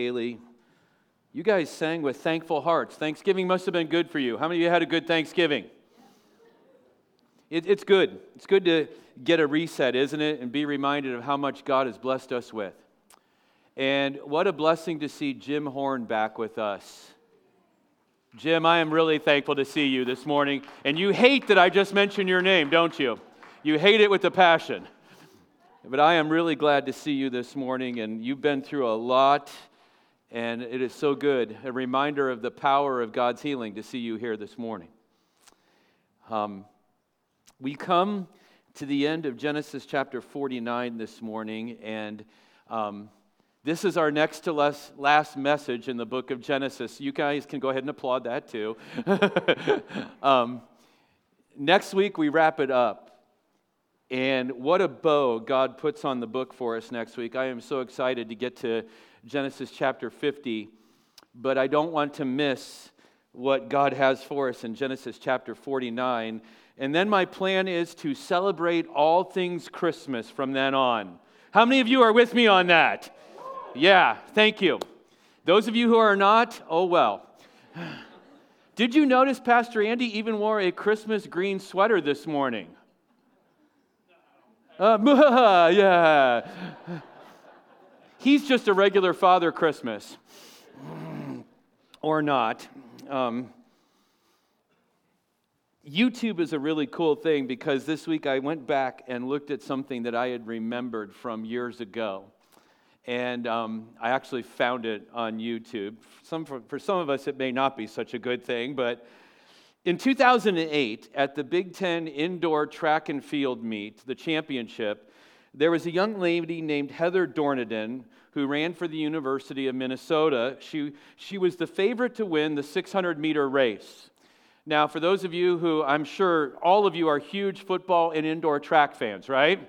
Haley. You guys sang with thankful hearts. Thanksgiving must have been good for you. How many of you had a good Thanksgiving? It, it's good. It's good to get a reset, isn't it? And be reminded of how much God has blessed us with. And what a blessing to see Jim Horn back with us. Jim, I am really thankful to see you this morning. And you hate that I just mentioned your name, don't you? You hate it with a passion. But I am really glad to see you this morning, and you've been through a lot and it is so good, a reminder of the power of God's healing to see you here this morning. Um, we come to the end of Genesis chapter 49 this morning, and um, this is our next to last, message in the book of Genesis. You guys can go ahead and applaud that too. um, next week, we wrap it up. And what a bow God puts on the book for us next week. I am so excited to get to Genesis chapter 50, but I don't want to miss what God has for us in Genesis chapter 49. And then my plan is to celebrate all things Christmas from then on. How many of you are with me on that? Yeah, thank you. Those of you who are not, oh well. Did you notice Pastor Andy even wore a Christmas green sweater this morning? Uh, yeah. He's just a regular Father Christmas. or not. Um, YouTube is a really cool thing because this week I went back and looked at something that I had remembered from years ago. And um, I actually found it on YouTube. Some, for, for some of us, it may not be such a good thing, but in 2008, at the Big Ten indoor track and field meet, the championship, there was a young lady named Heather Dorniden who ran for the University of Minnesota. She, she was the favorite to win the 600 meter race. Now, for those of you who I'm sure all of you are huge football and indoor track fans, right?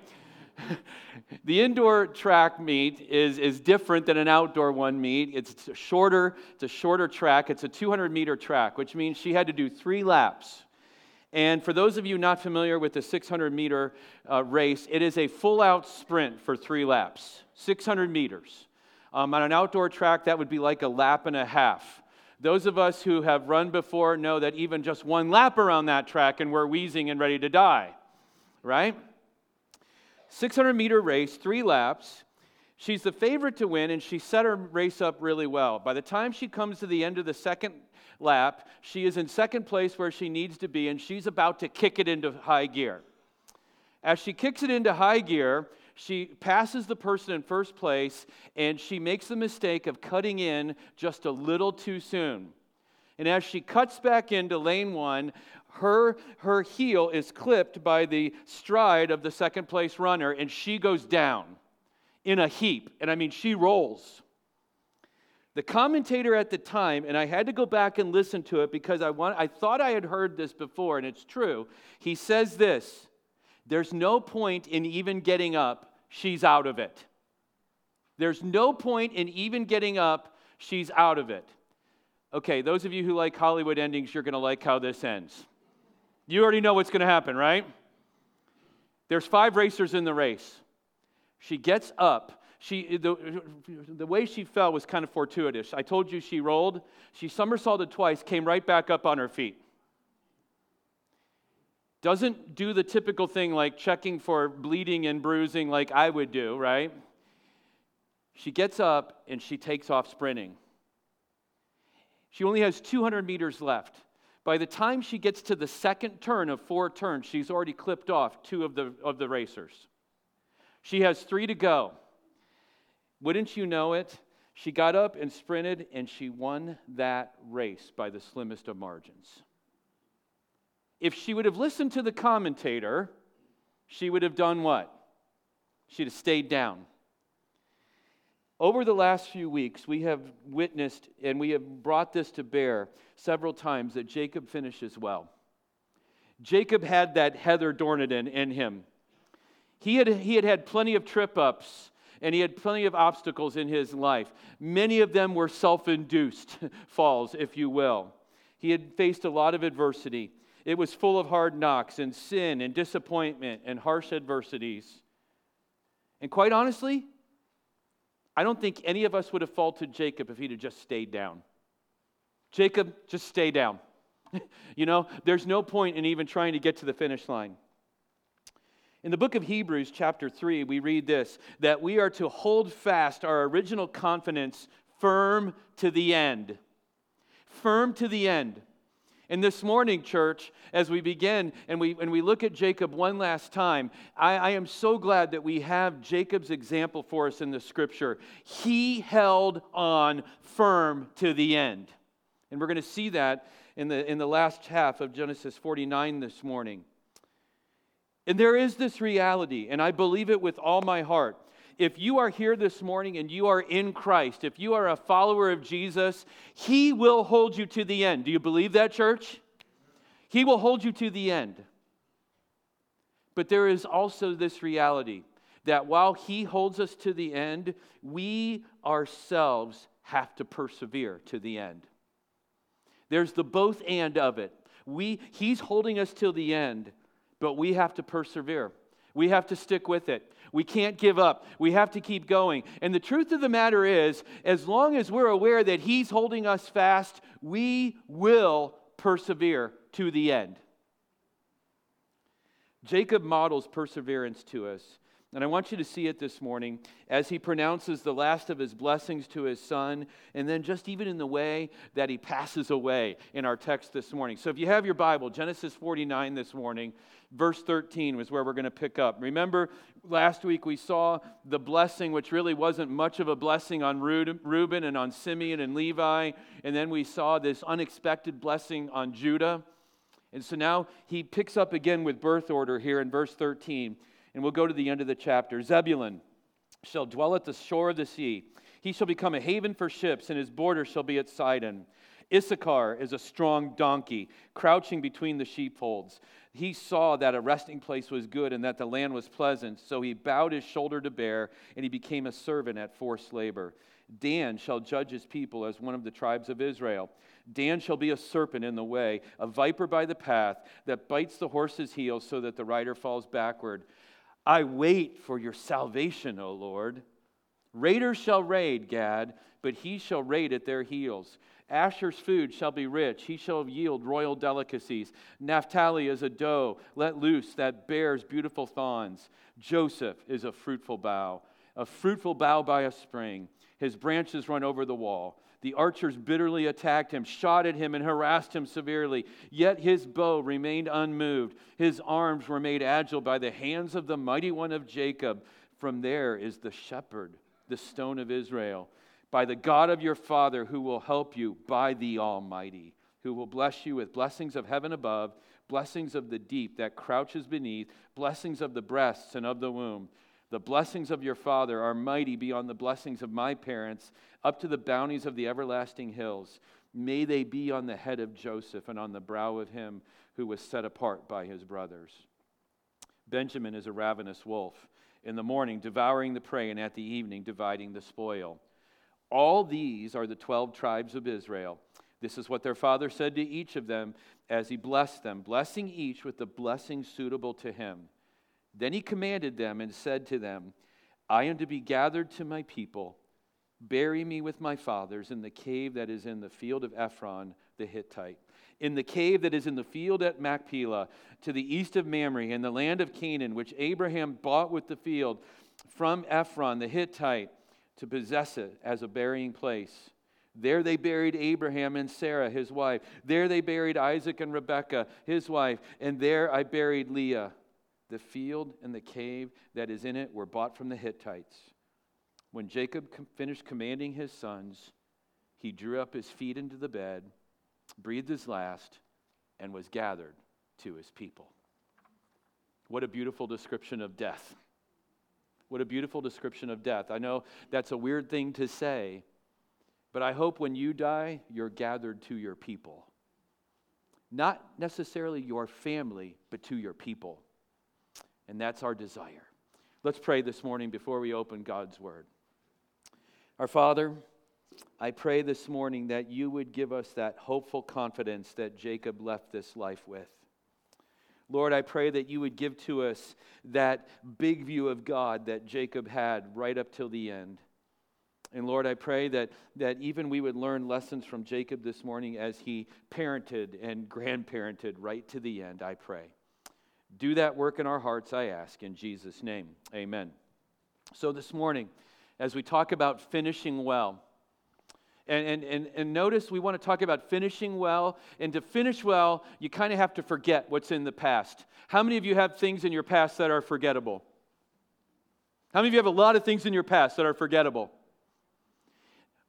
the indoor track meet is, is different than an outdoor one meet. It's shorter, it's a shorter track. It's a 200 meter track, which means she had to do three laps and for those of you not familiar with the 600 meter uh, race, it is a full out sprint for three laps, 600 meters. Um, on an outdoor track, that would be like a lap and a half. Those of us who have run before know that even just one lap around that track and we're wheezing and ready to die, right? 600 meter race, three laps. She's the favorite to win, and she set her race up really well. By the time she comes to the end of the second lap. She is in second place where she needs to be, and she's about to kick it into high gear. As she kicks it into high gear, she passes the person in first place, and she makes the mistake of cutting in just a little too soon. And as she cuts back into lane one, her, her heel is clipped by the stride of the second place runner, and she goes down in a heap. And I mean, she rolls. The commentator at the time, and I had to go back and listen to it because I, want, I thought I had heard this before, and it's true. He says this There's no point in even getting up, she's out of it. There's no point in even getting up, she's out of it. Okay, those of you who like Hollywood endings, you're going to like how this ends. You already know what's going to happen, right? There's five racers in the race. She gets up she, the, the way she fell was kind of fortuitous. I told you she rolled. She somersaulted twice, came right back up on her feet. Doesn't do the typical thing like checking for bleeding and bruising like I would do, right? She gets up and she takes off sprinting. She only has 200 meters left. By the time she gets to the second turn of four turns, she's already clipped off two of the, of the racers. She has three to go. Wouldn't you know it? She got up and sprinted, and she won that race by the slimmest of margins. If she would have listened to the commentator, she would have done what? She'd have stayed down. Over the last few weeks, we have witnessed and we have brought this to bear several times that Jacob finishes well. Jacob had that Heather Dorniden in him. He had, he had had plenty of trip ups and he had plenty of obstacles in his life. Many of them were self induced falls, if you will. He had faced a lot of adversity. It was full of hard knocks and sin and disappointment and harsh adversities. And quite honestly, I don't think any of us would have faulted Jacob if he'd have just stayed down. Jacob, just stay down. you know, there's no point in even trying to get to the finish line. In the book of Hebrews, chapter 3, we read this that we are to hold fast our original confidence firm to the end. Firm to the end. And this morning, church, as we begin and we, and we look at Jacob one last time, I, I am so glad that we have Jacob's example for us in the scripture. He held on firm to the end. And we're going to see that in the, in the last half of Genesis 49 this morning. And there is this reality, and I believe it with all my heart. If you are here this morning and you are in Christ, if you are a follower of Jesus, He will hold you to the end. Do you believe that, church? He will hold you to the end. But there is also this reality that while He holds us to the end, we ourselves have to persevere to the end. There's the both and of it. We, he's holding us till the end, but we have to persevere. We have to stick with it. We can't give up. We have to keep going. And the truth of the matter is, as long as we're aware that He's holding us fast, we will persevere to the end. Jacob models perseverance to us and I want you to see it this morning as he pronounces the last of his blessings to his son, and then just even in the way that he passes away in our text this morning. So if you have your Bible, Genesis 49 this morning, verse 13 was where we're going to pick up. Remember, last week we saw the blessing, which really wasn't much of a blessing on Reuben and on Simeon and Levi, and then we saw this unexpected blessing on Judah. And so now he picks up again with birth order here in verse 13. And we'll go to the end of the chapter. Zebulun shall dwell at the shore of the sea. He shall become a haven for ships, and his border shall be at Sidon. Issachar is a strong donkey, crouching between the sheepfolds. He saw that a resting place was good and that the land was pleasant, so he bowed his shoulder to bear, and he became a servant at forced labor. Dan shall judge his people as one of the tribes of Israel. Dan shall be a serpent in the way, a viper by the path that bites the horse's heel so that the rider falls backward. I wait for your salvation, O Lord. Raiders shall raid Gad, but he shall raid at their heels. Asher's food shall be rich. He shall yield royal delicacies. Naphtali is a doe let loose that bears beautiful fawns. Joseph is a fruitful bough, a fruitful bough by a spring. His branches run over the wall. The archers bitterly attacked him, shot at him, and harassed him severely. Yet his bow remained unmoved. His arms were made agile by the hands of the mighty one of Jacob. From there is the shepherd, the stone of Israel. By the God of your father, who will help you, by the Almighty, who will bless you with blessings of heaven above, blessings of the deep that crouches beneath, blessings of the breasts and of the womb. The blessings of your father are mighty beyond the blessings of my parents, up to the bounties of the everlasting hills. May they be on the head of Joseph and on the brow of him who was set apart by his brothers. Benjamin is a ravenous wolf, in the morning devouring the prey, and at the evening dividing the spoil. All these are the 12 tribes of Israel. This is what their father said to each of them as he blessed them, blessing each with the blessing suitable to him. Then he commanded them and said to them, I am to be gathered to my people. Bury me with my fathers in the cave that is in the field of Ephron the Hittite, in the cave that is in the field at Machpelah, to the east of Mamre, in the land of Canaan, which Abraham bought with the field from Ephron the Hittite to possess it as a burying place. There they buried Abraham and Sarah, his wife. There they buried Isaac and Rebekah, his wife. And there I buried Leah. The field and the cave that is in it were bought from the Hittites. When Jacob finished commanding his sons, he drew up his feet into the bed, breathed his last, and was gathered to his people. What a beautiful description of death. What a beautiful description of death. I know that's a weird thing to say, but I hope when you die, you're gathered to your people. Not necessarily your family, but to your people. And that's our desire. Let's pray this morning before we open God's Word. Our Father, I pray this morning that you would give us that hopeful confidence that Jacob left this life with. Lord, I pray that you would give to us that big view of God that Jacob had right up till the end. And Lord, I pray that, that even we would learn lessons from Jacob this morning as he parented and grandparented right to the end, I pray. Do that work in our hearts, I ask, in Jesus' name. Amen. So this morning, as we talk about finishing well, and, and, and, and notice we want to talk about finishing well. And to finish well, you kind of have to forget what's in the past. How many of you have things in your past that are forgettable? How many of you have a lot of things in your past that are forgettable?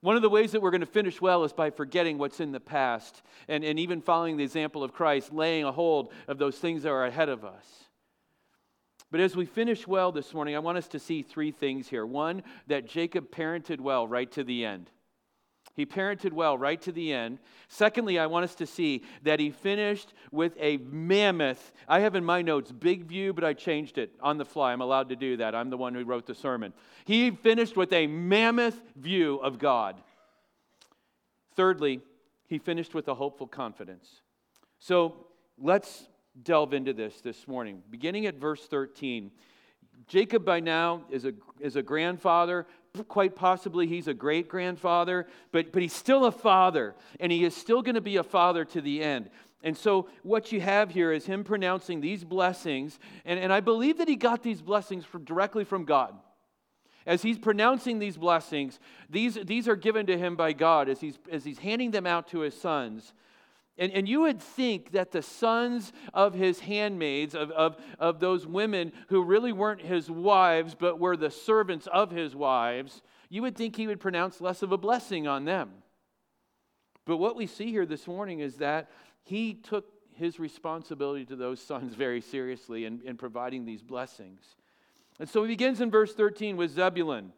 One of the ways that we're going to finish well is by forgetting what's in the past and, and even following the example of Christ, laying a hold of those things that are ahead of us. But as we finish well this morning, I want us to see three things here. One, that Jacob parented well right to the end. He parented well right to the end. Secondly, I want us to see that he finished with a mammoth. I have in my notes big view, but I changed it on the fly. I'm allowed to do that. I'm the one who wrote the sermon. He finished with a mammoth view of God. Thirdly, he finished with a hopeful confidence. So let's delve into this this morning. Beginning at verse 13. Jacob, by now, is a, is a grandfather. Quite possibly, he's a great grandfather, but, but he's still a father, and he is still going to be a father to the end. And so, what you have here is him pronouncing these blessings, and, and I believe that he got these blessings from, directly from God. As he's pronouncing these blessings, these, these are given to him by God as he's, as he's handing them out to his sons. And, and you would think that the sons of his handmaids, of, of, of those women who really weren't his wives, but were the servants of his wives, you would think he would pronounce less of a blessing on them. But what we see here this morning is that he took his responsibility to those sons very seriously in, in providing these blessings. And so he begins in verse 13 with Zebulun.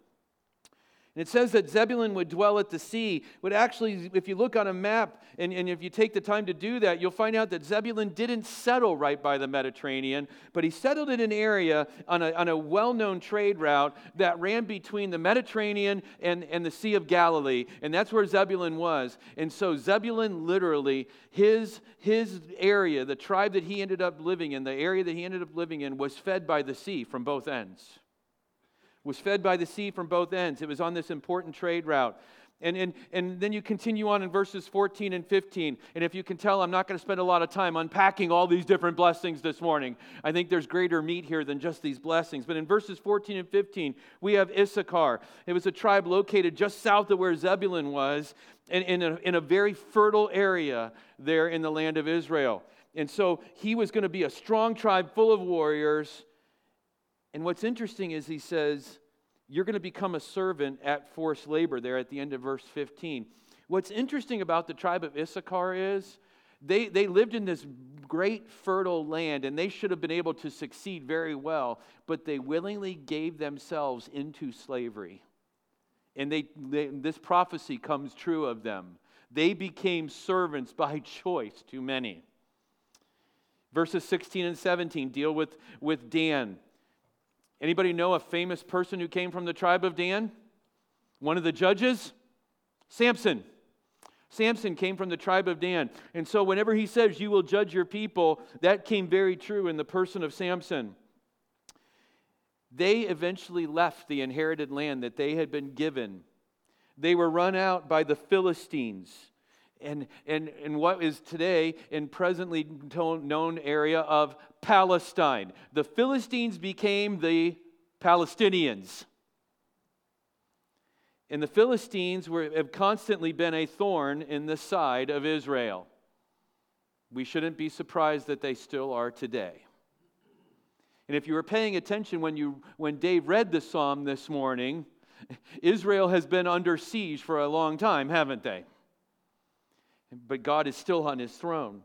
And it says that Zebulun would dwell at the sea. But actually, if you look on a map and, and if you take the time to do that, you'll find out that Zebulun didn't settle right by the Mediterranean, but he settled in an area on a, on a well known trade route that ran between the Mediterranean and, and the Sea of Galilee. And that's where Zebulun was. And so, Zebulun literally, his, his area, the tribe that he ended up living in, the area that he ended up living in, was fed by the sea from both ends was fed by the sea from both ends. It was on this important trade route. And, and, and then you continue on in verses 14 and 15. And if you can tell, I'm not going to spend a lot of time unpacking all these different blessings this morning. I think there's greater meat here than just these blessings. But in verses 14 and 15, we have Issachar. It was a tribe located just south of where Zebulun was, in, in, a, in a very fertile area there in the land of Israel. And so he was going to be a strong tribe full of warriors and what's interesting is he says, You're going to become a servant at forced labor, there at the end of verse 15. What's interesting about the tribe of Issachar is they, they lived in this great fertile land and they should have been able to succeed very well, but they willingly gave themselves into slavery. And they, they, this prophecy comes true of them. They became servants by choice to many. Verses 16 and 17 deal with, with Dan. Anybody know a famous person who came from the tribe of Dan? One of the judges? Samson. Samson came from the tribe of Dan. And so, whenever he says, You will judge your people, that came very true in the person of Samson. They eventually left the inherited land that they had been given. They were run out by the Philistines and, and, and what is today in presently known area of Palestine. The Philistines became the Palestinians. And the Philistines were, have constantly been a thorn in the side of Israel. We shouldn't be surprised that they still are today. And if you were paying attention when, you, when Dave read the psalm this morning, Israel has been under siege for a long time, haven't they? But God is still on his throne.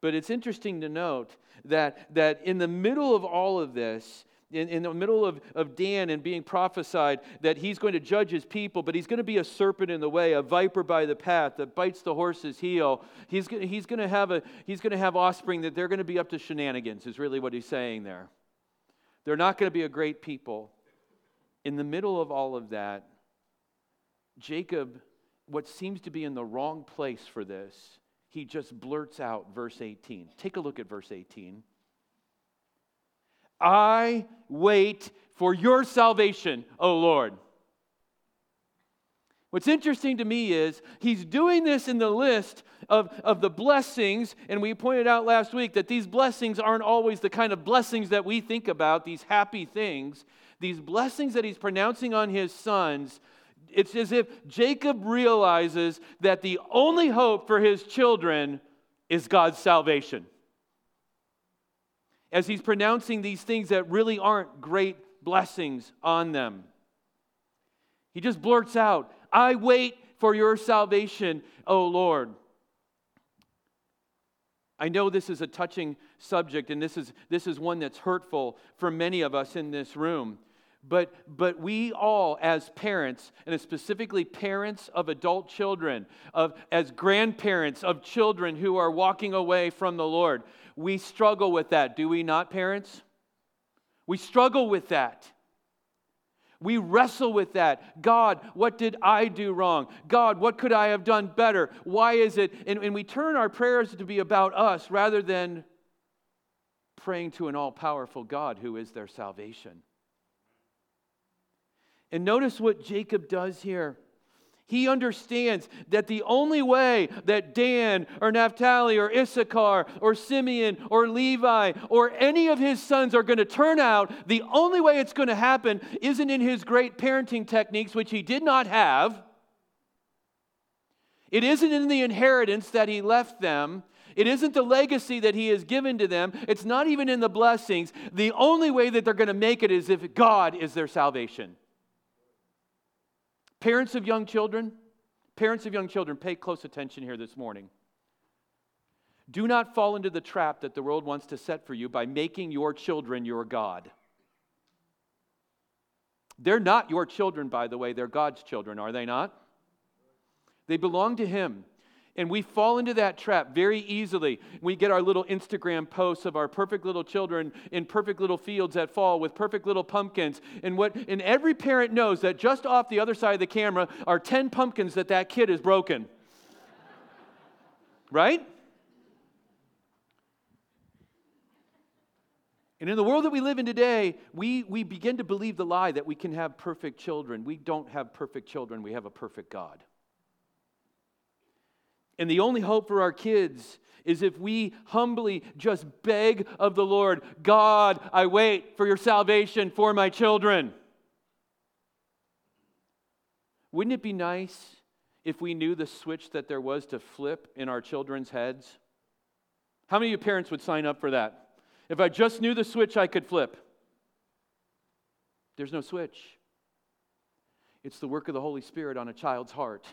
But it's interesting to note that, that in the middle of all of this, in, in the middle of, of Dan and being prophesied that he's going to judge his people, but he's going to be a serpent in the way, a viper by the path that bites the horse's heel. He's, he's going to have a, he's going to have offspring that they're going to be up to shenanigans, is really what he's saying there. They're not going to be a great people. In the middle of all of that, Jacob what seems to be in the wrong place for this, he just blurts out verse 18. Take a look at verse 18. I wait for your salvation, O Lord. What's interesting to me is he's doing this in the list of, of the blessings, and we pointed out last week that these blessings aren't always the kind of blessings that we think about, these happy things. These blessings that he's pronouncing on his sons, it's as if Jacob realizes that the only hope for his children is God's salvation. As he's pronouncing these things that really aren't great blessings on them, he just blurts out, I wait for your salvation, O Lord. I know this is a touching subject, and this is, this is one that's hurtful for many of us in this room. But, but we all, as parents, and specifically parents of adult children, of, as grandparents of children who are walking away from the Lord, we struggle with that, do we not, parents? We struggle with that. We wrestle with that. God, what did I do wrong? God, what could I have done better? Why is it? And, and we turn our prayers to be about us rather than praying to an all powerful God who is their salvation. And notice what Jacob does here. He understands that the only way that Dan or Naphtali or Issachar or Simeon or Levi or any of his sons are going to turn out, the only way it's going to happen isn't in his great parenting techniques, which he did not have. It isn't in the inheritance that he left them. It isn't the legacy that he has given to them. It's not even in the blessings. The only way that they're going to make it is if God is their salvation. Parents of young children, parents of young children, pay close attention here this morning. Do not fall into the trap that the world wants to set for you by making your children your God. They're not your children, by the way, they're God's children, are they not? They belong to Him. And we fall into that trap very easily. We get our little Instagram posts of our perfect little children in perfect little fields at fall with perfect little pumpkins. And what and every parent knows that just off the other side of the camera are 10 pumpkins that that kid has broken. right? And in the world that we live in today, we, we begin to believe the lie that we can have perfect children. We don't have perfect children, we have a perfect God. And the only hope for our kids is if we humbly just beg of the Lord, God, I wait for your salvation for my children. Wouldn't it be nice if we knew the switch that there was to flip in our children's heads? How many of you parents would sign up for that? If I just knew the switch, I could flip. There's no switch. It's the work of the Holy Spirit on a child's heart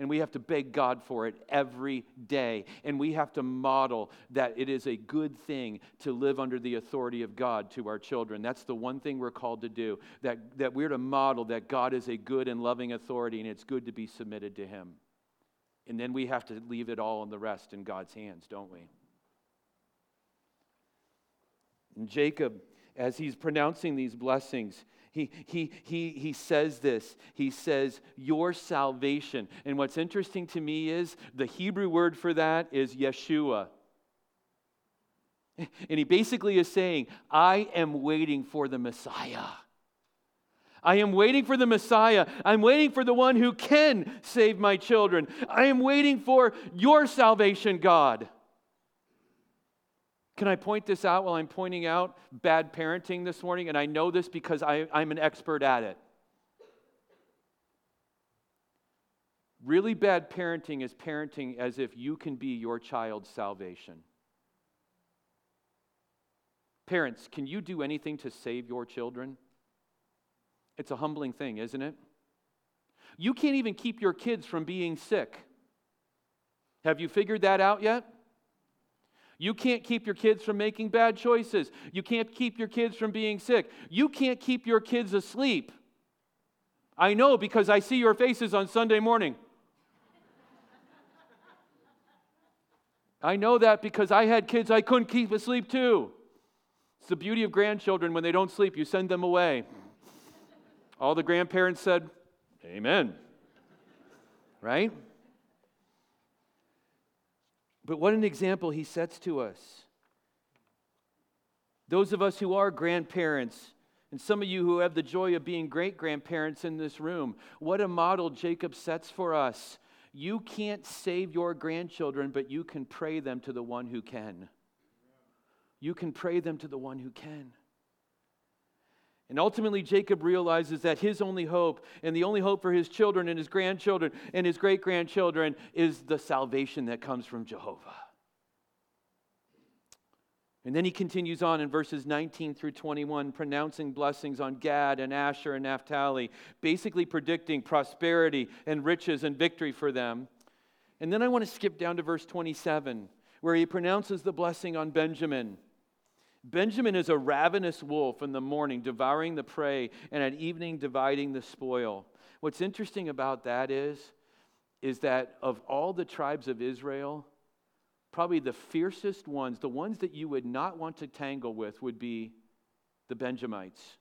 and we have to beg God for it every day. And we have to model that it is a good thing to live under the authority of God to our children. That's the one thing we're called to do, that, that we're to model that God is a good and loving authority, and it's good to be submitted to Him. And then we have to leave it all and the rest in God's hands, don't we? And Jacob, as he's pronouncing these blessings, he, he, he, he says this. He says, Your salvation. And what's interesting to me is the Hebrew word for that is Yeshua. And he basically is saying, I am waiting for the Messiah. I am waiting for the Messiah. I'm waiting for the one who can save my children. I am waiting for your salvation, God. Can I point this out while I'm pointing out bad parenting this morning? And I know this because I, I'm an expert at it. Really bad parenting is parenting as if you can be your child's salvation. Parents, can you do anything to save your children? It's a humbling thing, isn't it? You can't even keep your kids from being sick. Have you figured that out yet? You can't keep your kids from making bad choices. You can't keep your kids from being sick. You can't keep your kids asleep. I know because I see your faces on Sunday morning. I know that because I had kids I couldn't keep asleep too. It's the beauty of grandchildren. When they don't sleep, you send them away. All the grandparents said, Amen. Right? But what an example he sets to us. Those of us who are grandparents, And some of you who have the joy of being great grandparents in this room, what a model Jacob sets for us. You can't save your grandchildren, but you can pray them to the one who can. You can pray them to the one who can. And ultimately, Jacob realizes that his only hope and the only hope for his children and his grandchildren and his great grandchildren is the salvation that comes from Jehovah. And then he continues on in verses 19 through 21, pronouncing blessings on Gad and Asher and Naphtali, basically predicting prosperity and riches and victory for them. And then I want to skip down to verse 27, where he pronounces the blessing on Benjamin. Benjamin is a ravenous wolf in the morning, devouring the prey, and at evening, dividing the spoil. What's interesting about that is, is that of all the tribes of Israel, probably the fiercest ones, the ones that you would not want to tangle with, would be the Benjamites.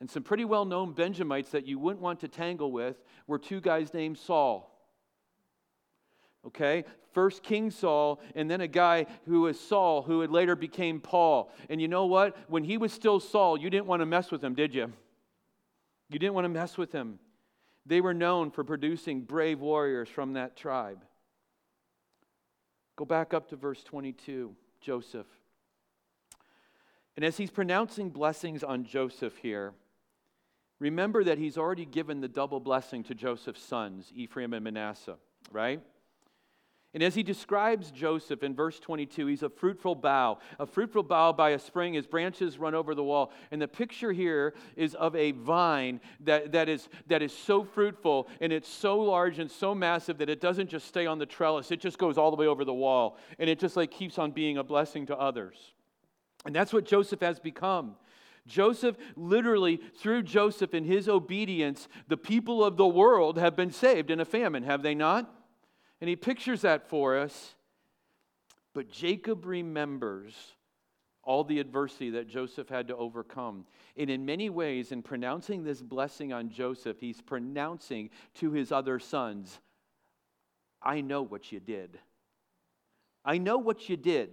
And some pretty well known Benjamites that you wouldn't want to tangle with were two guys named Saul. Okay? First King Saul, and then a guy who was Saul, who had later became Paul. And you know what? When he was still Saul, you didn't want to mess with him, did you? You didn't want to mess with him. They were known for producing brave warriors from that tribe. Go back up to verse 22, Joseph. And as he's pronouncing blessings on Joseph here, remember that he's already given the double blessing to Joseph's sons, Ephraim and Manasseh, right? And as he describes Joseph in verse 22, he's a fruitful bough. A fruitful bough by a spring, his branches run over the wall. And the picture here is of a vine that, that, is, that is so fruitful and it's so large and so massive that it doesn't just stay on the trellis, it just goes all the way over the wall. And it just like keeps on being a blessing to others. And that's what Joseph has become. Joseph, literally, through Joseph and his obedience, the people of the world have been saved in a famine, have they not? And he pictures that for us. But Jacob remembers all the adversity that Joseph had to overcome. And in many ways, in pronouncing this blessing on Joseph, he's pronouncing to his other sons, I know what you did. I know what you did.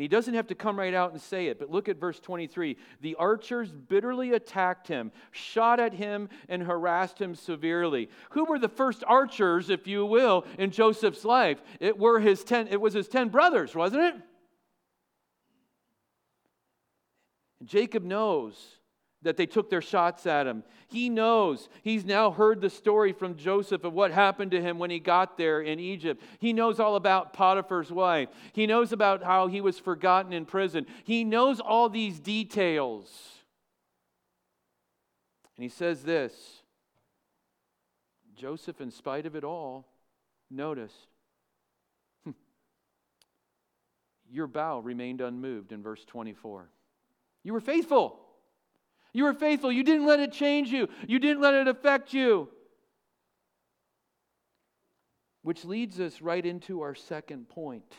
And he doesn't have to come right out and say it, but look at verse 23. The archers bitterly attacked him, shot at him, and harassed him severely. Who were the first archers, if you will, in Joseph's life? It were his ten, it was his ten brothers, wasn't it? Jacob knows that they took their shots at him. He knows. He's now heard the story from Joseph of what happened to him when he got there in Egypt. He knows all about Potiphar's wife. He knows about how he was forgotten in prison. He knows all these details. And he says this Joseph, in spite of it all, noticed hmm, your bow remained unmoved in verse 24. You were faithful. You were faithful. You didn't let it change you, you didn't let it affect you. Which leads us right into our second point.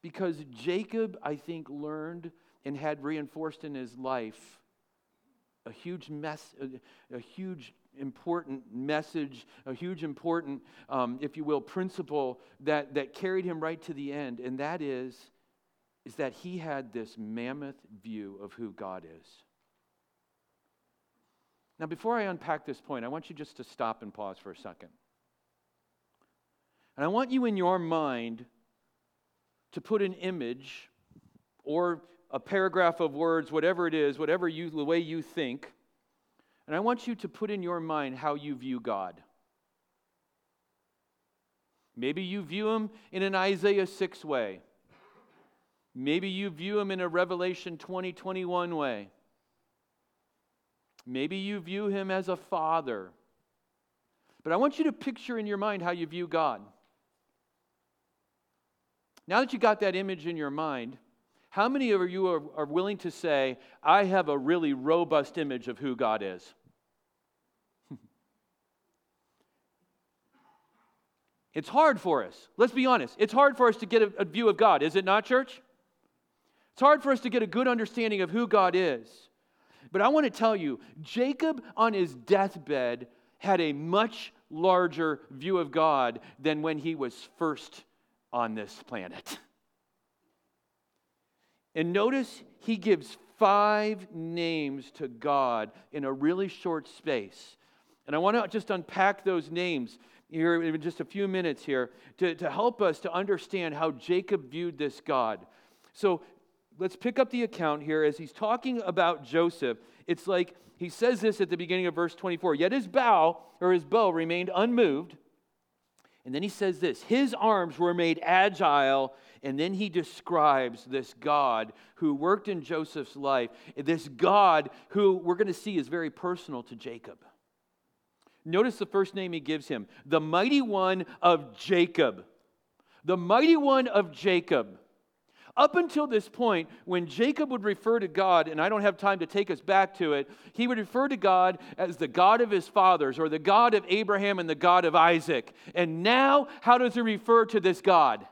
Because Jacob, I think, learned and had reinforced in his life a huge mess, a, a huge important message, a huge important, um, if you will, principle that, that carried him right to the end, and that is, is that he had this mammoth view of who God is. Now, before I unpack this point, I want you just to stop and pause for a second. And I want you in your mind to put an image or a paragraph of words, whatever it is, whatever you, the way you think, and I want you to put in your mind how you view God. Maybe you view him in an Isaiah 6 way. Maybe you view him in a Revelation 20, 21 way. Maybe you view him as a father. But I want you to picture in your mind how you view God. Now that you got that image in your mind, how many of you are, are, willing to say, I have a really robust image of who God is? it's hard for us. Let's be honest. It's hard for us to get a, a view of God, is it not, church? It's hard for us to get a good understanding of who God is. But I want to tell you, Jacob on his deathbed had a much larger view of God than when he was first on this planet. And notice he gives five names to God in a really short space. And I want to just unpack those names here in just a few minutes here to, to help us to understand how Jacob viewed this God. So let's pick up the account here as he's talking about Joseph. It's like he says this at the beginning of verse 24 Yet his bow or his bow remained unmoved. And then he says this His arms were made agile. And then he describes this God who worked in Joseph's life, this God who we're going to see is very personal to Jacob. Notice the first name he gives him the mighty one of Jacob. The mighty one of Jacob. Up until this point, when Jacob would refer to God, and I don't have time to take us back to it, he would refer to God as the God of his fathers, or the God of Abraham and the God of Isaac. And now, how does he refer to this God?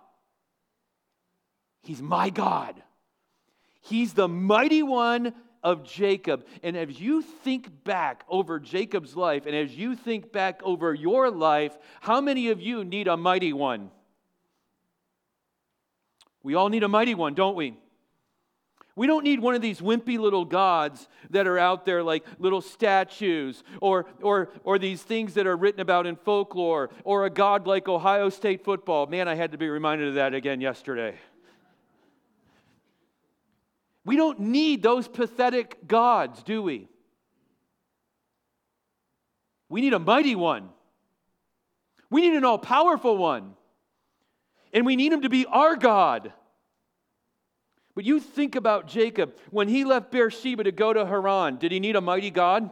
He's my God. He's the mighty one of Jacob. And as you think back over Jacob's life, and as you think back over your life, how many of you need a mighty one? We all need a mighty one, don't we? We don't need one of these wimpy little gods that are out there like little statues or, or, or these things that are written about in folklore or a god like Ohio State football. Man, I had to be reminded of that again yesterday. We don't need those pathetic gods, do we? We need a mighty one. We need an all powerful one and we need him to be our God. But you think about Jacob. When he left Beersheba to go to Haran, did he need a mighty God?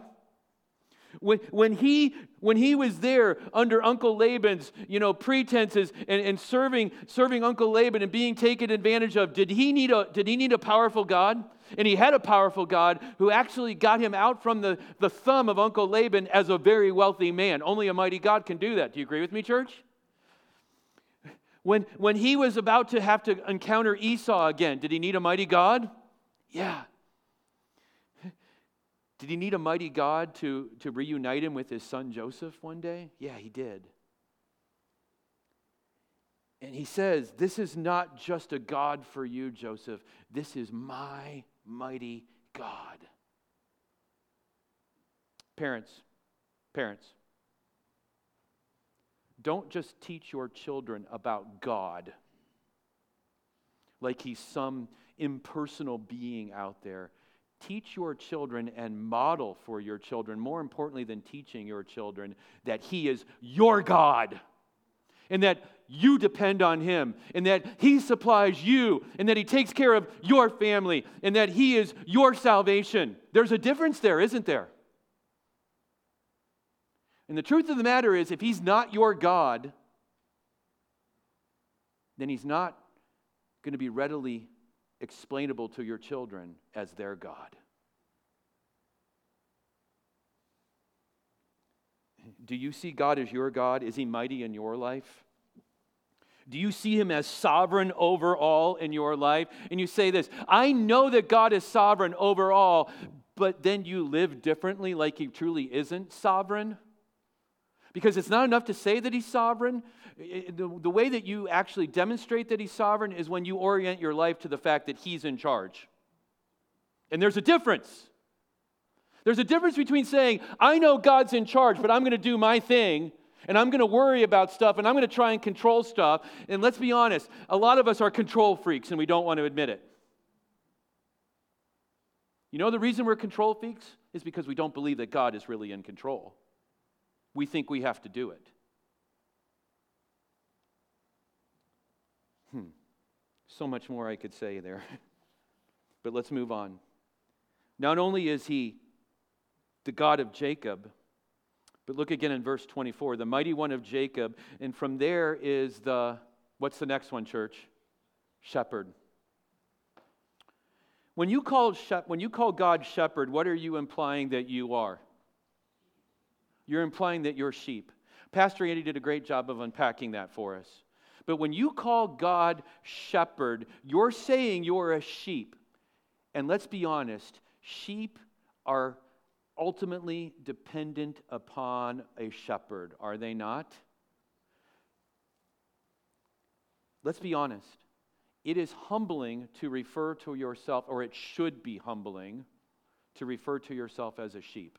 When, when, he, when he was there under Uncle Laban's you know, pretenses and, and serving, serving Uncle Laban and being taken advantage of, did he, need a, did he need a powerful God? And he had a powerful God who actually got him out from the, the thumb of Uncle Laban as a very wealthy man. Only a mighty God can do that. Do you agree with me, church? When, when he was about to have to encounter Esau again, did he need a mighty God? Yeah. Did he need a mighty God to, to reunite him with his son Joseph one day? Yeah, he did. And he says, This is not just a God for you, Joseph. This is my mighty God. Parents, parents, don't just teach your children about God like he's some impersonal being out there. Teach your children and model for your children, more importantly than teaching your children, that he is your God and that you depend on him and that he supplies you and that he takes care of your family and that he is your salvation. There's a difference there, isn't there? And the truth of the matter is, if He's not your God, then He's not going to be readily explainable to your children as their God. Do you see God as your God? Is He mighty in your life? Do you see him as sovereign over all in your life? And you say this I know that God is sovereign over all, but then you live differently like he truly isn't sovereign? Because it's not enough to say that he's sovereign. The, way that you actually demonstrate that he's sovereign is when you orient your life to the fact that he's in charge. And there's a difference. There's a difference between saying, I know God's in charge, but I'm going to do my thing, and I'm going to worry about stuff, and I'm going to try and control stuff. And let's be honest, a lot of us are control freaks, and we don't want to admit it. You know the reason we're control freaks? Is because we don't believe that God is really in control we think we have to do it. Hmm. So much more I could say there. but let's move on. Not only is he the God of Jacob, but look again in verse 24 the mighty one of Jacob. And from there is the, what's the next one, church? Shepherd. When you call, when you call God shepherd, what are you implying that you are? You're implying that you're sheep. Pastor Andy did a great job of unpacking that for us. But when you call God shepherd, you're saying you're a sheep. And let's be honest, sheep are ultimately dependent upon a shepherd, are they not? Let's be honest. it is humbling to refer to yourself, or it should be humbling to refer to yourself as a sheep.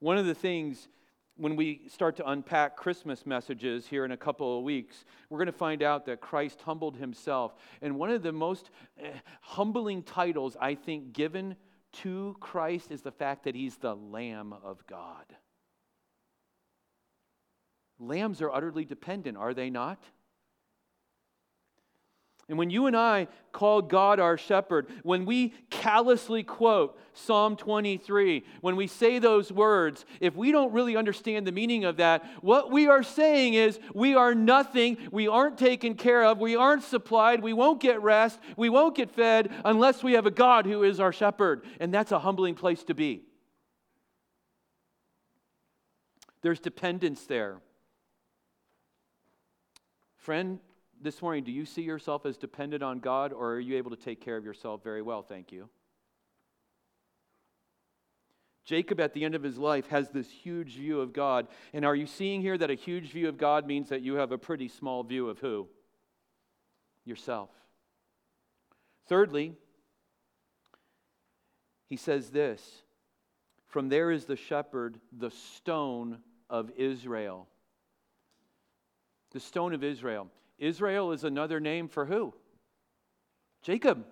One of the things when we start to unpack Christmas messages here in a couple of weeks, we're going to find out that Christ humbled himself. And one of the most eh, humbling titles, I think, given to Christ is the fact that he's the Lamb of God. Lambs are utterly dependent, are they not? And when you and I call God our shepherd, when we callously quote Psalm 23, when we say those words, if we don't really understand the meaning of that, what we are saying is we are nothing, we aren't taken care of, we aren't supplied, we won't get rest, we won't get fed unless we have a God who is our shepherd. And that's a humbling place to be. There's dependence there. Friend, this morning, do you see yourself as dependent on God or are you able to take care of yourself very well? Thank you. Jacob, at the end of his life, has this huge view of God. And are you seeing here that a huge view of God means that you have a pretty small view of who? Yourself. Thirdly, he says this From there is the shepherd, the stone of Israel. The stone of Israel. Israel is another name for who? Jacob.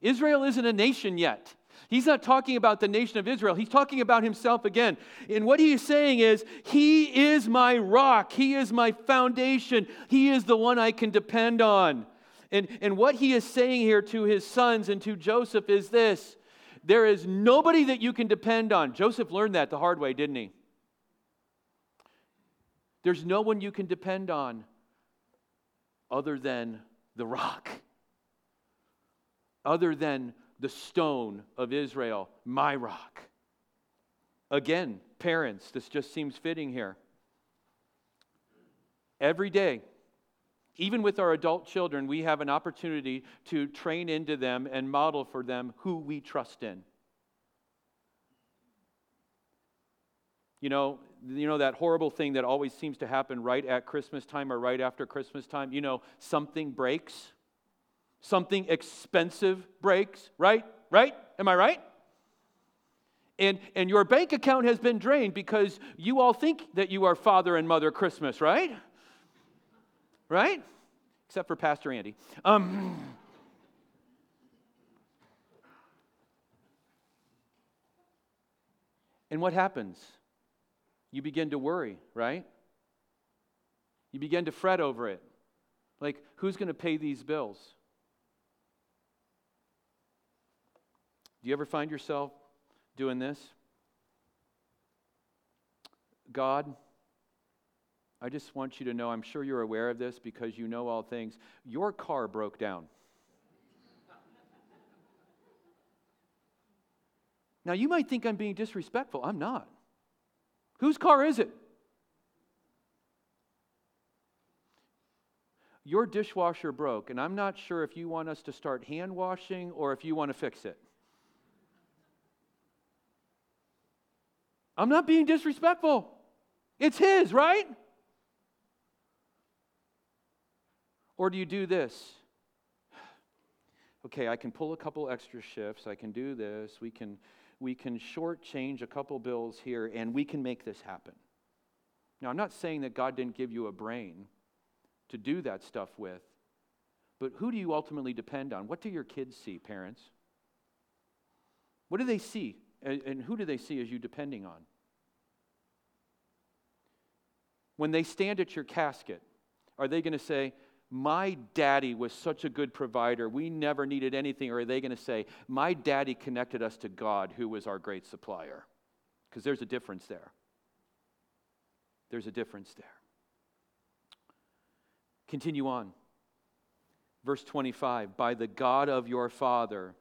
Israel isn't a nation yet. He's not talking about the nation of Israel. He's talking about himself again. And what he's saying is, He is my rock. He is my foundation. He is the one I can depend on. And, and what he is saying here to his sons and to Joseph is this there is nobody that you can depend on. Joseph learned that the hard way, didn't he? There's no one you can depend on other than the rock, other than the stone of Israel, my rock. Again, parents, this just seems fitting here. Every day, even with our adult children, we have an opportunity to train into them and model for them who we trust in. You know, you know that horrible thing that always seems to happen right at Christmas time or right after Christmas time? You know, something breaks. Something expensive breaks, right? Right? Am I right? And, and your bank account has been drained because you all think that you are Father and Mother Christmas, right? Right? Except for Pastor Andy. Um, and what happens? You begin to worry, right? You begin to fret over it. Like, who's going to pay these bills? Do you ever find yourself doing this? God, I just want you to know, I'm sure you're aware of this because you know all things. Your car broke down. now, you might think I'm being disrespectful. I'm not. Whose car is it? Your dishwasher broke, and I'm not sure if you want us to start hand washing or if you want to fix it. I'm not being disrespectful. It's his, right? Or do you do this? Okay, I can pull a couple extra shifts. I can do this. We can we can shortchange a couple bills here and we can make this happen. Now, I'm not saying that God didn't give you a brain to do that stuff with, but who do you ultimately depend on? What do your kids see, parents? What do they see? And who do they see as you depending on? When they stand at your casket, are they going to say, my daddy was such a good provider. We never needed anything. Or are they going to say, My daddy connected us to God, who was our great supplier? Because there's a difference there. There's a difference there. Continue on. Verse 25 By the God of your father.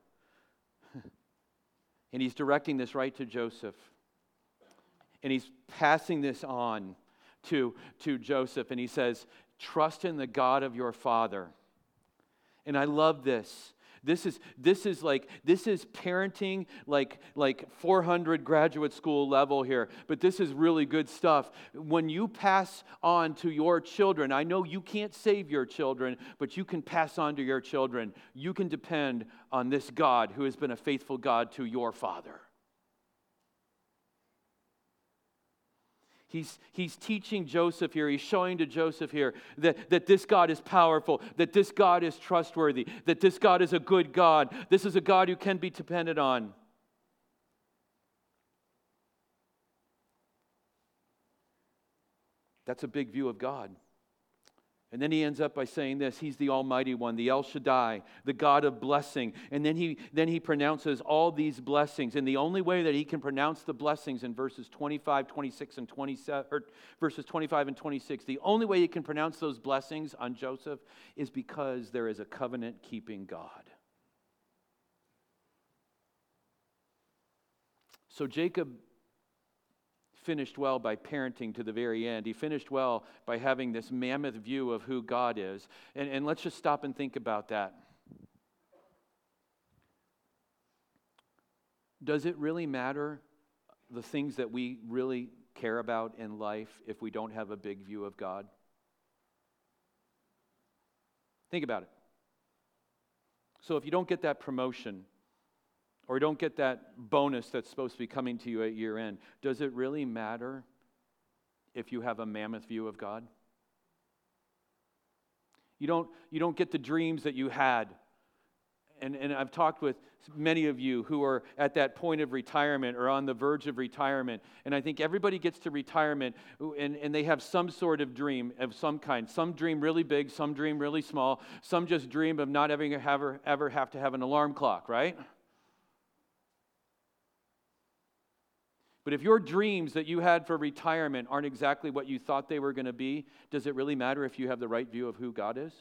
and he's directing this right to Joseph. And he's passing this on to, to Joseph. And he says, Trust in the God of your father. And I love this This is, this is like, this is parenting like, like 400 graduate school level here, but this is really good stuff. When you pass on to your children, I know you can't save your children, but you can pass on to your children. You can depend on this God who has been a faithful God to your father. He's, he's teaching Joseph here, he's showing to Joseph here that, that this God is powerful, that this God is trustworthy, that this God is a good God. This is a God who can be depended on. That's a big view of God. And then he ends up by saying this He's the Almighty One, the El Shaddai, the God of blessing. And then he, then he pronounces all these blessings. And the only way that he can pronounce the blessings in verses 25, 26, and 27, or verses 25 and 26, the only way he can pronounce those blessings on Joseph is because there is a covenant keeping God. So Jacob finished well by parenting to the very end. He finished well by having this mammoth view of who God is. And, and let's just stop and think about that. Does it really matter the things that we really care about in life if we don't have a big view of God? Think about it. So if you don't get that promotion, or don't get that bonus that's supposed to be coming to you at year end, does it really matter if you have a mammoth view of God? You don't, you don't get the dreams that you had. And, and I've talked with many of you who are at that point of retirement or on the verge of retirement. And I think everybody gets to retirement and, and they have some sort of dream of some kind. Some dream really big, some dream really small, some just dream of not ever, ever, ever have to have an alarm clock, right? But if your dreams that you had for retirement aren't exactly what you thought they were going to be, does it really matter if you have the right view of who God is?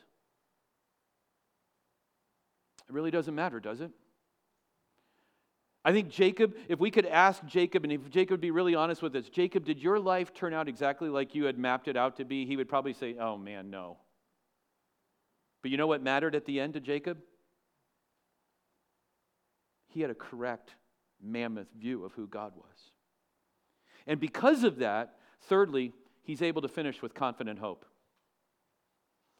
It really doesn't matter, does it? I think Jacob, if we could ask Jacob, and if Jacob would be really honest with us, Jacob, did your life turn out exactly like you had mapped it out to be? He would probably say, oh man, no. But you know what mattered at the end to Jacob? He had a correct mammoth view of who God was. And because of that, thirdly, he's able to finish with confident hope.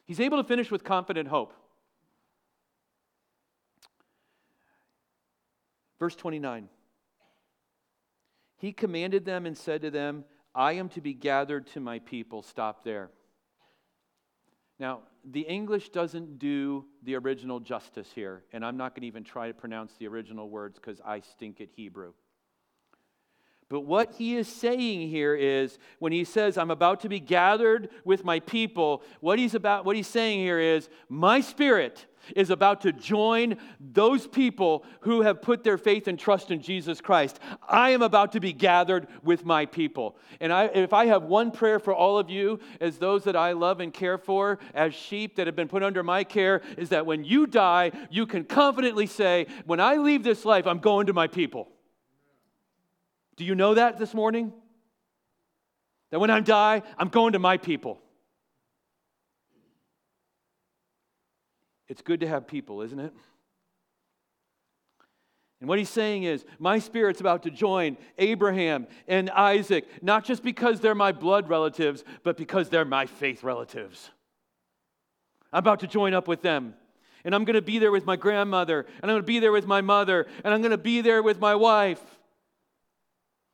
He's able to finish with confident hope. Verse 29 He commanded them and said to them, I am to be gathered to my people. Stop there. Now, the English doesn't do the original justice here, and I'm not going to even try to pronounce the original words because I stink at Hebrew. But what he is saying here is when he says, I'm about to be gathered with my people, what he's about, what he's saying here is, my spirit is about to join those people who have put their faith and trust in Jesus Christ. I am about to be gathered with my people. And I, if I have one prayer for all of you, as those that I love and care for, as sheep that have been put under my care, is that when you die, you can confidently say, When I leave this life, I'm going to my people. Do you know that this morning? That when I die, I'm going to my people. It's good to have people, isn't it? And what he's saying is, my spirit's about to join Abraham and Isaac, not just because they're my blood relatives, but because they're my faith relatives. I'm about to join up with them. And I'm going to be there with my grandmother, and I'm going to be there with my mother, and I'm going to be there with my wife.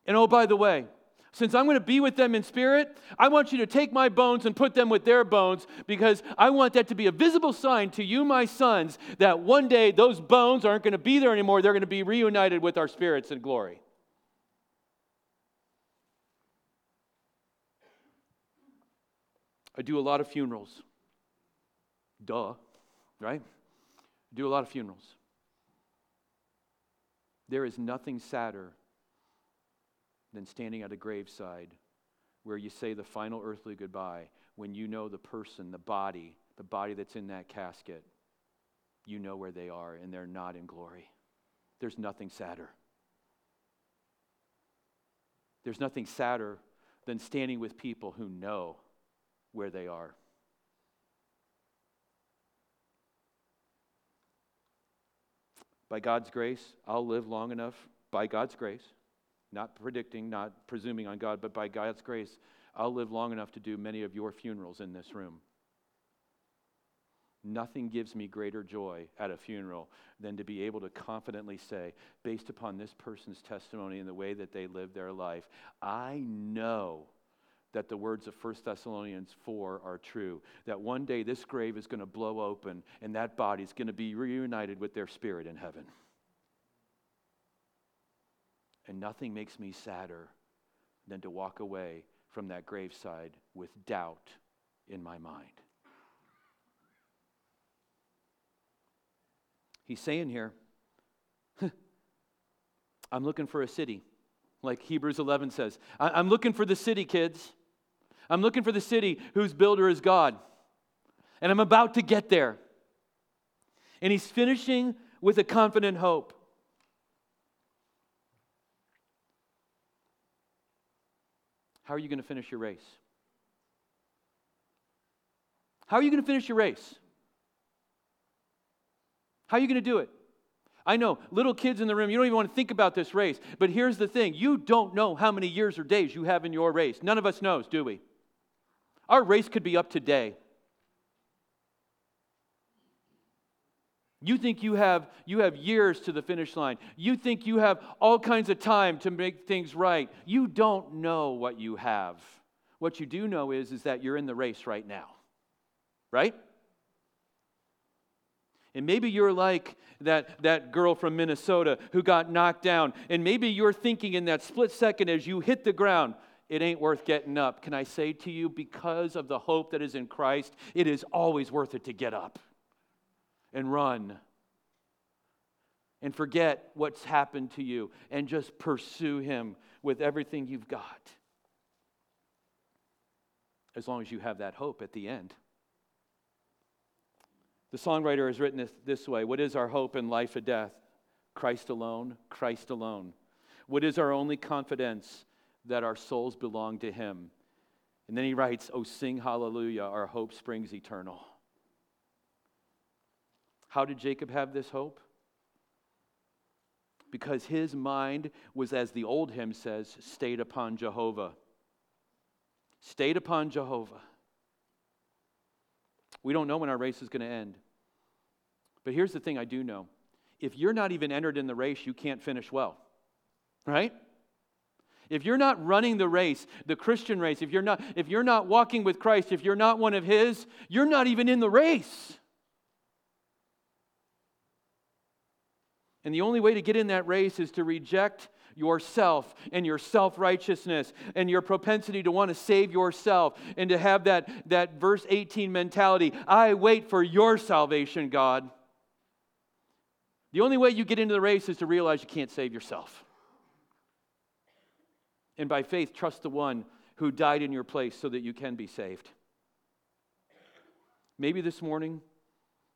And oh, by the way, since I'm going to be with them in spirit, I want you to take my bones and put them with their bones because I want that to be a visible sign to you, my sons, that one day those bones aren't going to be there anymore. They're going to be reunited with our spirits in glory. I do a lot of funerals. Duh, right? I do a lot of funerals. There is nothing sadder than standing at a graveside where you say the final earthly goodbye when you know the person, the body, the body that's in that casket, you know where they are and they're not in glory. There's nothing sadder. There's nothing sadder than standing with people who know where they are. by God's grace, I'll live long enough, by God's grace, not predicting, not presuming on God, but by God's grace, I'll live long enough to do many of your funerals in this room. Nothing gives me greater joy at a funeral than to be able to confidently say, based upon this person's testimony and the way that they lived their life, I know that the words of 1 Thessalonians 4 are true. That one day this grave is going to blow open and that body is going to be reunited with their spirit in heaven. And nothing makes me sadder than to walk away from that graveside with doubt in my mind. He's saying here, I'm looking for a city, like Hebrews 11 says. I'm looking for the city, kids. I'm looking for the city whose builder is God. And I'm about to get there. And he's finishing with a confident hope. How are you going to finish your race? How are you going to finish your race? How are you going to do it? I know, little kids in the room, you don't even want to think about this race. But here's the thing you don't know how many years or days you have in your race. None of us knows, do we? Our race could be up today. You think you have, you have years to the finish line. You think you have all kinds of time to make things right. You don't know what you have. What you do know is, is that you're in the race right now. Right? And maybe you're like that, that girl from Minnesota who got knocked down. And maybe you're thinking in that split second as you hit the ground, it ain't worth getting up. Can I say to you, because of the hope that is in Christ, it is always worth it to get up and run and forget what's happened to you and just pursue Him with everything you've got. As long as you have that hope at the end. The songwriter has written this this way What is our hope in life or death? Christ alone, Christ alone. What is our only confidence? That our souls belong to Him. And then he writes, Oh, sing hallelujah, our hope springs eternal. How did Jacob have this hope? Because his mind was, as the old hymn says, stayed upon Jehovah. Stayed upon Jehovah. We don't know when our race is going to end. But here's the thing I do know if you're not even entered in the race, you can't finish well, right? If you're not running the race, the Christian race, if you're not, if you're not walking with Christ, if you're not one of His, you're not even in the race. And the only way to get in that race is to reject yourself and your self righteousness and your propensity to want to save yourself and to have that, that verse 18 mentality I wait for your salvation, God. The only way you get into the race is to realize you can't save yourself. And by faith, trust the one who died in your place so that you can be saved. Maybe this morning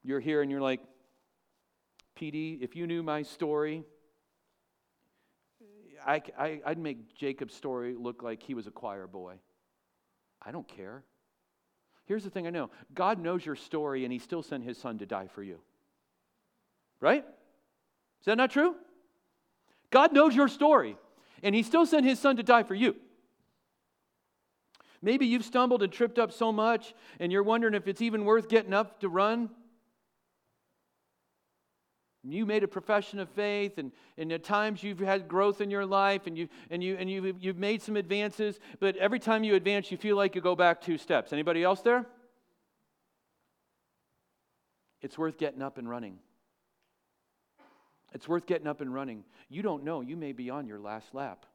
you're here and you're like, PD, if you knew my story, I, I, I'd make Jacob's story look like he was a choir boy. I don't care. Here's the thing I know God knows your story, and he still sent his son to die for you. Right? Is that not true? God knows your story, and he still sent his son to die for you. Maybe you've stumbled and tripped up so much, and you're wondering if it's even worth getting up to run you made a profession of faith and, and at times you've had growth in your life and, you, and, you, and you've, you've made some advances but every time you advance you feel like you go back two steps. Anybody else there? It's worth getting up and running. It's worth getting up and running. You don't know. You may be on your last lap.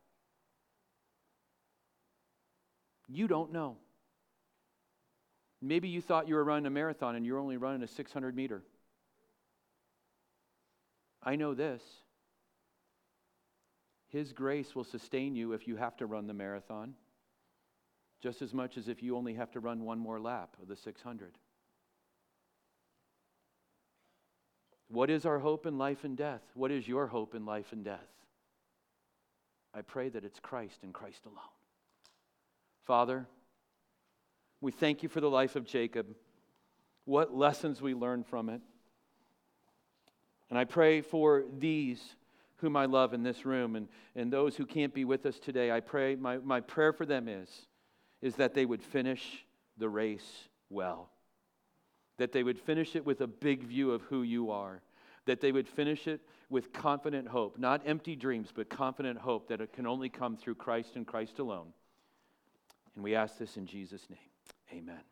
You don't know. Maybe you thought you were running a marathon and you're only running a 600 meter I know this His grace will sustain you if you have to run the marathon, just as much as if you only have to run one more lap of the 600. What is our hope in life and death? What is your hope in life and death? I pray that it's Christ and Christ alone. Father, we thank you for the life of Jacob. What lessons we learn from it. And I pray for these whom I love in this room and, and those who can't be with us today. I pray, my, my prayer for them is, is that they would finish the race well, that they would finish it with a big view of who you are, that they would finish it with confident hope, not empty dreams, but confident hope that it can only come through Christ and Christ alone. And we ask this in Jesus' name. Amen.